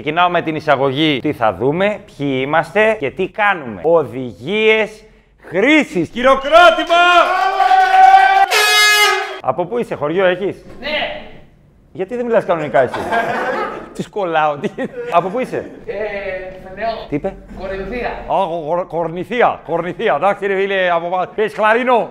Ξεκινάω με την εισαγωγή. Τι θα δούμε, ποιοι είμαστε και τι κάνουμε. Οδηγίες χρήσης. Χειροκρότημα! Από πού είσαι, χωριό έχεις; Ναι. Γιατί δεν μιλάς κανονικά εσύ; Τις κολλάω. τι- Από πού είσαι; Ε, Φενεό. Τι είπε; Κορινθία. Α, κορ- κορνηθία. Κορνηθία. Εντάξει, ρε φίλε, από πάνω. Πες χλαρίνο.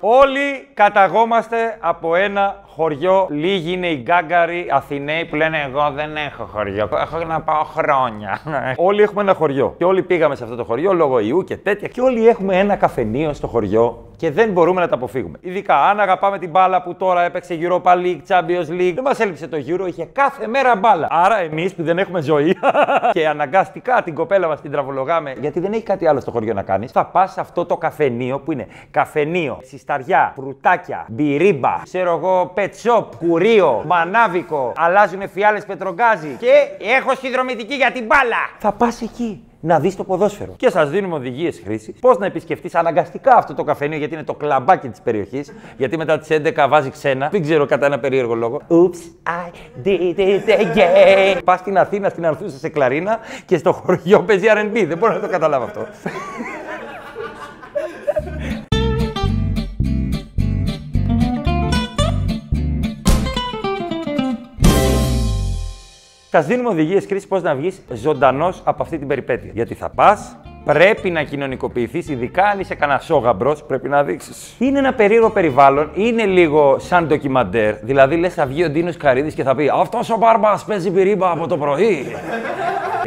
Όλοι καταγόμαστε από ένα χωριό. Λίγοι είναι οι γκάγκαροι Αθηναίοι που λένε Εγώ δεν έχω χωριό. Έχω να πάω χρόνια. όλοι έχουμε ένα χωριό. Και όλοι πήγαμε σε αυτό το χωριό λόγω ιού και τέτοια. Και όλοι έχουμε ένα καφενείο στο χωριό και δεν μπορούμε να τα αποφύγουμε. Ειδικά αν αγαπάμε την μπάλα που τώρα έπαιξε Europa League, Champions League. Δεν μας έλειψε το Euro, είχε κάθε μέρα μπάλα. Άρα εμείς που δεν έχουμε ζωή και αναγκαστικά την κοπέλα μας την τραβολογάμε, γιατί δεν έχει κάτι άλλο στο χωριό να κάνεις, θα πας σε αυτό το καφενείο που είναι καφενείο, συσταριά, φρουτάκια, μπυρίμπα, ξέρω εγώ, pet shop, κουρίο, μανάβικο, αλλάζουν φιάλες πετρογκάζι και έχω συνδρομητική για την μπάλα. Θα πας εκεί να δεις το ποδόσφαιρο. Και σας δίνουμε οδηγίες χρήση. Πώς να επισκεφτείς αναγκαστικά αυτό το καφενείο, γιατί είναι το κλαμπάκι της περιοχής. Γιατί μετά τις 11 βάζει ξένα. Δεν ξέρω κατά ένα περίεργο λόγο. Oops, I did it again. Πας στην Αθήνα, στην Αρθούσα σε κλαρίνα και στο χωριό παίζει RB. Δεν μπορώ να το καταλάβω αυτό. Θα δίνουμε οδηγίες χρήση πώς να βγεις ζωντανός από αυτή την περιπέτεια. Γιατί θα πας, πρέπει να κοινωνικοποιηθείς, ειδικά αν είσαι κανένα σόγαμπρος, πρέπει να δείξεις. Είναι ένα περίεργο περιβάλλον, είναι λίγο σαν ντοκιμαντέρ. Δηλαδή, λες, θα βγει ο Ντίνος Καρίδη και θα πει Αυτός ο μπάρμπα παίζει πυρίμπα από το πρωί.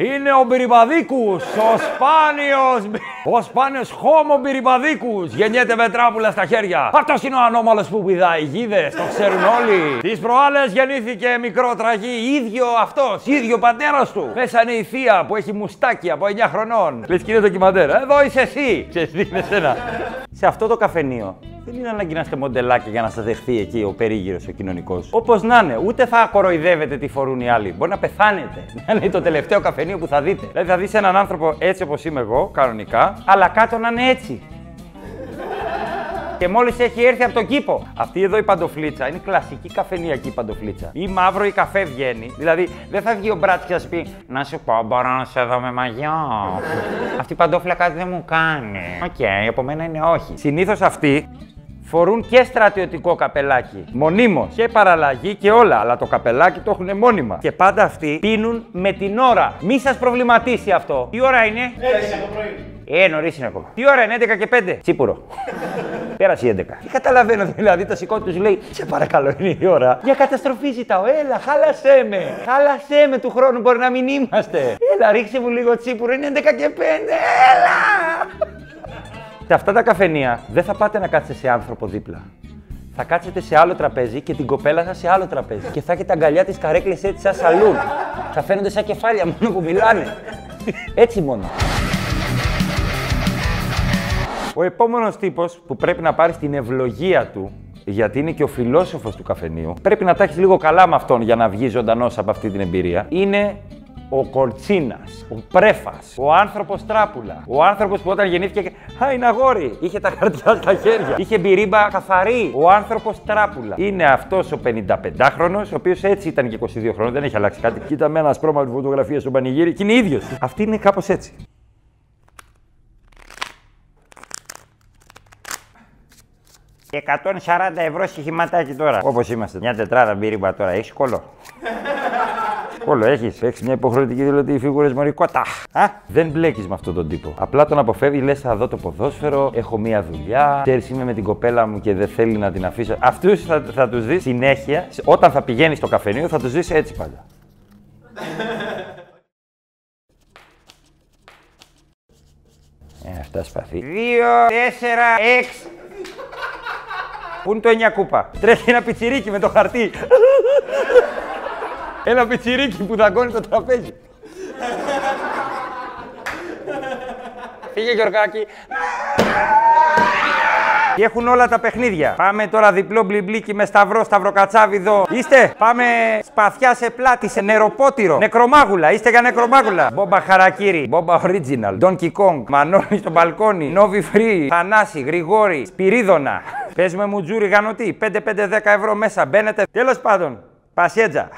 Είναι ο Μπυριμπαδίκους, ο σπάνιος. Ο σπάνιος χώμο Μπυριμπαδίκους. Γεννιέται με τράπουλα στα χέρια. Αυτός είναι ο ανώμαλος που πηδάει γίδες, το ξέρουν όλοι. Τις προάλλες γεννήθηκε μικρό τραγί, ίδιο αυτός, ίδιο πατέρας του. Μέσα είναι η θεία που έχει μουστάκι από 9 χρονών. Λες και είναι ντοκιμαντέρ. Εδώ είσαι εσύ. Ξέρεις τι είναι εσένα. Σε αυτό το καφενείο δεν είναι ανάγκη να είστε μοντελάκια για να σας δεχθεί εκεί ο περίγυρος, ο κοινωνικός. Όπως να είναι, ούτε θα κοροϊδεύετε τι φορούν οι άλλοι. Μπορεί να πεθάνετε. Να είναι το τελευταίο καφενείο που θα δείτε. Δηλαδή θα δεις έναν άνθρωπο έτσι όπως είμαι εγώ, κανονικά, αλλά κάτω να είναι έτσι. Και μόλις έχει έρθει από τον κήπο. Αυτή εδώ η παντοφλίτσα είναι κλασική καφενειακή παντοφλίτσα. Ή μαύρο ή καφέ βγαίνει. Δηλαδή δεν θα βγει ο μπράτη και θα σου πει Να σου πω, μπορώ να σε δω με μαγιό. αυτή η παντόφλα κάτι δεν μου κάνει. Οκ, από μένα είναι όχι. Συνήθως αυτοί φορούν και στρατιωτικό καπελάκι. Μονίμως. Και παραλλαγή και όλα. Αλλά το καπελάκι το έχουν μόνιμα. Και πάντα αυτοί πίνουν με την ώρα. Μη σας προβληματίσει αυτό. Τι ώρα είναι; Ε, νωρίς είναι ακόμα. Τι ώρα είναι, 11 και 5. Τσίπουρο. Πέρασε η 11. Και καταλαβαίνω δηλαδή, το συκώτι τους λέει: Σε παρακαλώ, είναι η ώρα. Για καταστροφή ζητάω. Έλα, χάλασέ με. Χάλασέ με του χρόνου, μπορεί να μην είμαστε. Έλα, ρίξε μου λίγο τσίπουρο, είναι 11 και 5. Έλα. Σε αυτά τα καφενεία δεν θα πάτε να κάτσετε σε άνθρωπο δίπλα. Θα κάτσετε σε άλλο τραπέζι και την κοπέλα σα σε άλλο τραπέζι. Και θα έχετε αγκαλιά της καρέκλε έτσι σαν σαλούν. θα φαίνονται σαν κεφάλια μόνο που μιλάνε. έτσι μόνο. Ο επόμενος τύπος που πρέπει να πάρει την ευλογία του, γιατί είναι και ο φιλόσοφος του καφενείου, πρέπει να τα έχεις λίγο καλά με αυτόν για να βγεις ζωντανός από αυτή την εμπειρία, είναι ο Κορτσίνας, ο Πρέφας, ο άνθρωπος Τράπουλα. Ο άνθρωπος που όταν γεννήθηκε. Α, είναι αγόρι! Είχε τα χαρτιά στα χέρια. Είχε μπυρίμπα καθαρή. Ο άνθρωπος Τράπουλα. Είναι αυτός ο 55χρονο, ο οποίος έτσι ήταν και 22 χρόνια, δεν έχει αλλάξει κάτι. Κοίτα με ένα σπρώμα της φωτογραφίας στο πανηγύρι και είναι ίδιος. Αυτή είναι κάπως έτσι. Και 140 ευρώ στοιχηματάκι τώρα. Όπως είμαστε. Μια τετράδα μπύριμπα τώρα. Έχει κολό. Κολό έχεις. Έχεις μια υποχρεωτική δηλωτή φιγούρες μωρικότα. Α, δεν μπλέκεις με αυτόν τον τύπο. Απλά τον αποφεύγει, λες θα δω το ποδόσφαιρο, έχω μια δουλειά. Ξέρεις, είμαι με την κοπέλα μου και δεν θέλει να την αφήσω. Αυτούς θα, θα τους δεις συνέχεια. Όταν θα πηγαίνεις στο καφενείο θα τους δεις έτσι πάντα. Ε, αυτά σπαθή. Δύο, τέσσερα, έξι. Πού είναι το 9 κούπα; Τρέχει ένα πιτσιρίκι με το χαρτί. Ένα πιτσιρίκι που δαγκώνει το τραπέζι. Φύγε Γιωργάκη. Και έχουν όλα τα παιχνίδια. Πάμε τώρα διπλό μπλιμπλίκι με σταυρό, σταυροκατσάβιδο. Είστε, πάμε σπαθιά σε πλάτη, σε νεροπότηρο. Νεκρομάγουλα, είστε για νεκρομάγουλα. Μπόμπα χαρακύρι, μπόμπα original. Donkey Kong, Μανώλη στο μπαλκόνι. Νόβι Free, Θανάση, Γρηγόρη, Σπυρίδωνα. Παίζουμε μουτζούρι γανοτή. 5-5-10 ευρώ μέσα. Μπαίνετε. Τέλος πάντων, Πασέτζα.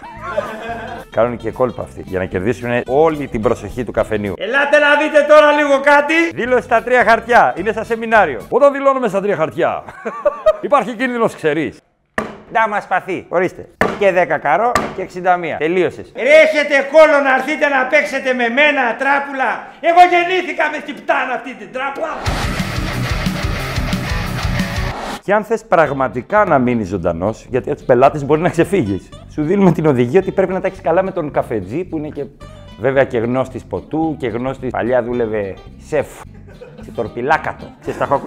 Κάνουν και κόλπα αυτοί για να κερδίσουν όλη την προσοχή του καφενείου. Ελάτε να δείτε τώρα λίγο κάτι. Δήλωση στα τρία χαρτιά. Είναι στα σεμινάριο. Όταν δηλώνουμε στα τρία χαρτιά, υπάρχει κίνδυνος ξερή. Να μας παθεί. Ορίστε. Και 10 καρό και 61. Τελείωσες. Έχετε κόλλο να έρθετε να παίξετε με μένα, τράπουλα. Εγώ γεννήθηκα με την πτάνα αυτή την τράπουλα. Και αν θες πραγματικά να μείνεις ζωντανός, γιατί από του πελάτε μπορεί να ξεφύγεις, σου δίνουμε την οδηγία ότι πρέπει να τα έχεις καλά με τον καφετζή που είναι και βέβαια και γνώστης ποτού και γνώστης. Παλιά δούλευε σεφ. Και τορπιλάκατο. Και στα έχω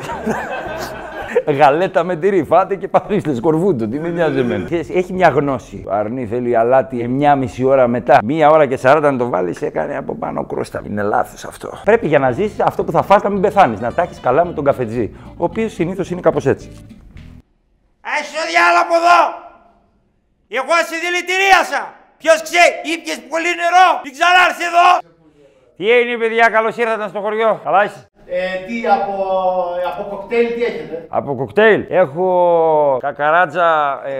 Γαλέτα με τυρί, φάτε και παρίστε, σκορβούντο. Τι με νοιάζει εμένα. Και Έχει μια γνώση. Ο Αρνή θέλει αλάτι 9,5 ώρα μετά. Μία ώρα και 40 να το βάλεις, έκανε από πάνω κρούστα. Είναι λάθος αυτό. Πρέπει για να ζήσει αυτό που θα φας να μην πεθάνεις. Να τα έχεις καλά με τον καφετζή. Ο οποίος συνήθως είναι κάπως έτσι. Άσο διάλα από εδώ! Εγώ στη δηλητηρίασα! Ποιος ξέρει, ήπιες πολύ νερό! Μην ξανάρθει εδώ! Τι έγινε, παιδιά, καλώς ήρθατε στο χωριό. Καλά είσαι. Ε, τι από, από κοκτέιλ τι έχετε; Από κοκτέιλ έχω κακαράτζα, ε,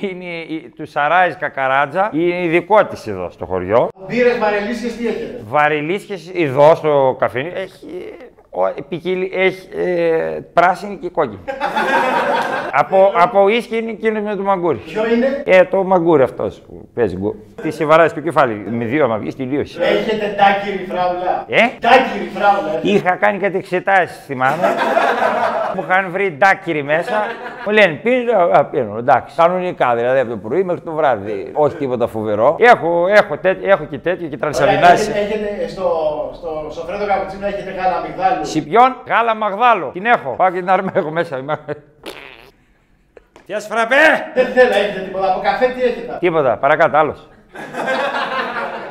είναι η- του Σαράης κακαράτζα, είναι ειδικό της εδώ στο χωριό. Μπύρες βαρελίσιες τι έχετε; Βαριλίσχες εδώ στο καφέ, έχει, ο, ποικίλη- έχει ε, πράσινη και κόκκινη. από, από ίσκι είναι εκείνος με το μαγκούρι. Ποιο είναι; Ε, το μαγκούρι αυτός που παίζει γκου. Τι σε βαράει στο κεφάλι, με δύο άμα βγεις τελείωσε. Έχετε ντάκυρη φράουλα; Ε; Ντάκυρη φράουλα. έχετε. Είχα κάνει κάτι εξετάσει, θυμάμαι. μου είχαν βρει ντάκυροι μέσα. Μου λένε πίνεις, α, πίνω, εντάξει. Κανονικά δηλαδή από το πρωί μέχρι το βράδυ. Όχι τίποτα φοβερό. Έχω, έχω, τέτοιο, έχω και τέτοιο και Ωραία, τρανσαβινάσει. έχετε, έχετε στο, στο σοφρέτο καπουτσίνο έχετε γάλα αμυγδάλου. Σιπιόν, γάλα μαγδάλο. Την έχω. Πάω και την αρμέγω μέσα. Είμαι- Γεια σου, φραπέ! Δεν θέλω, έχετε τίποτα. Από καφέ τι έχετε; Τίποτα, παρακάτω, άλλος.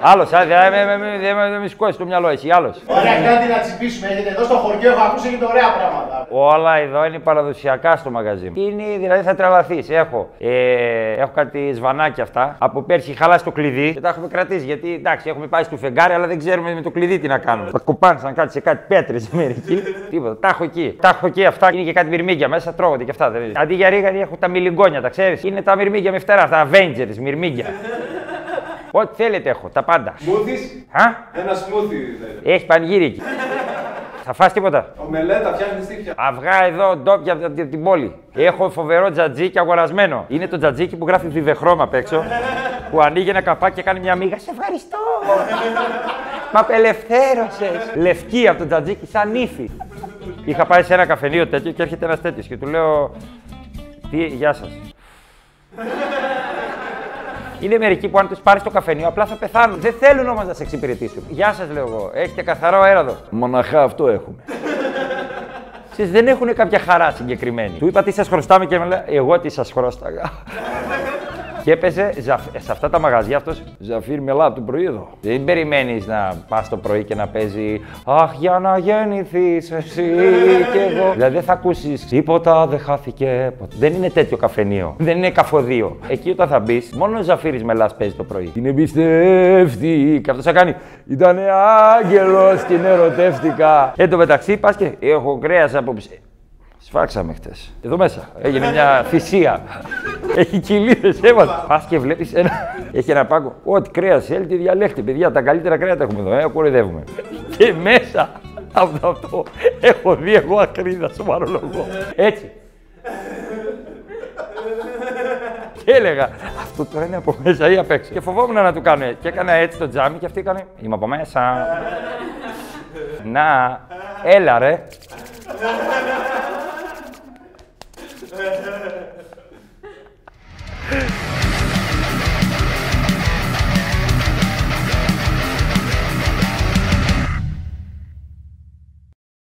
Άλλος, δεν με μη σηκώσει το μυαλό, εσύ, άλλος. Ωραία, κάτι να τσιμπήσουμε. Έχετε εδώ στο χωριό, έχω ακούσει έχετε ωραία πράγματα. Όλα εδώ είναι παραδοσιακά στο μαγαζί. μου. Είναι, δηλαδή θα τρελαθείς. Έχω, ε, έχω κάτι σβανάκια αυτά. Από πέρσι είχα χαλάσει το κλειδί και τα έχουμε κρατήσει. Γιατί εντάξει, έχουμε πάει στο φεγγάρι, αλλά δεν ξέρουμε με το κλειδί τι να κάνουμε. Τα κοπάνε σαν κάτι σε κάτι πέτρες μερικοί. Τίποτα. Τα έχω εκεί. Τα έχω εκεί αυτά. Είναι και κάτι μυρμήγκια μέσα, τρώγονται και αυτά. Δεν είναι. Αντί για ρίγανη έχω τα μιλιγκόνια, τα ξέρεις. Είναι τα μυρμήγκια με φτερά, τα Avengers, μυρμήγκια. Ό,τι θέλετε έχω, τα πάντα. Σμούθις, Α, ένα σμούθι θέλει. έχεις πανηγύρι. Θα φας τίποτα. Ομελέτα, φτιάχνεις στήθια. Αυγά εδώ ντόπια από την- την πόλη. Έχω φοβερό τζατζίκι αγορασμένο. Είναι το τζατζίκι που γράφει βιβεχρώμα απ' έξω. που ανοίγει ένα καπάκι και κάνει μια μίγα. Σε ευχαριστώ. Μα απελευθέρωσες. Λευκή από το τζατζίκι, σαν ύφη. Είχα πάει σε ένα καφενείο τέτοιο και έρχεται ένας τέτοιος και του λέω. Τι, γεια σας. Είναι μερικοί που αν τους πάρεις στο καφενείο απλά θα πεθάνουν. Δεν θέλουν όμως να σε εξυπηρετήσουν. Γεια σας, λέω εγώ. Έχετε καθαρό αέρα εδώ. Μοναχά αυτό έχουμε. Εσείς δεν έχουν κάποια χαρά συγκεκριμένη. Του είπα τι σας χρωστάμε και με λέει Εγώ τι σας χρωστάγα. και έπαιζε ζαφ- σε αυτά τα μαγαζιά αυτός. Ζαφίρ μελά από το πρωί εδώ. Δεν περιμένεις να πας το πρωί και να παίζει Αχ, για να γεννηθείς εσύ και εγώ. δηλαδή δεν θα ακούσεις τίποτα, δεν χάθηκε. ποτέ». Δεν είναι τέτοιο καφενείο. Δεν είναι καφοδίο. Εκεί όταν θα μπεις, μόνο ο Ζαφίρι μελά παίζει το πρωί. Την εμπιστεύτη. Και αυτός θα κάνει. Ήταν άγγελος, την ερωτεύτηκα. Εν τω μεταξύ πας και έχω κρέας απόψε. Σφάξαμε χτες. Εδώ μέσα. Έγινε μια θυσία. Έχει κοιλίδε, έβαλα. Πας και βλέπεις ένα. Έχει ένα πάγκο. Ό,τι κρέας θέλει, τη διαλέχτη. Παιδιά, τα καλύτερα κρέατα έχουμε εδώ. Ε, κοροϊδεύουμε. και μέσα από αυτό έχω δει εγώ ακρίδα, σοβαρό λόγο. Έτσι. Και έλεγα, αυτό τώρα είναι από μέσα ή απ' έξω. Και φοβόμουν να του κάνω έτσι. Και έκανα έτσι το τζάμι και αυτή έκανε, είμαι από μέσα. να, έλα ρε.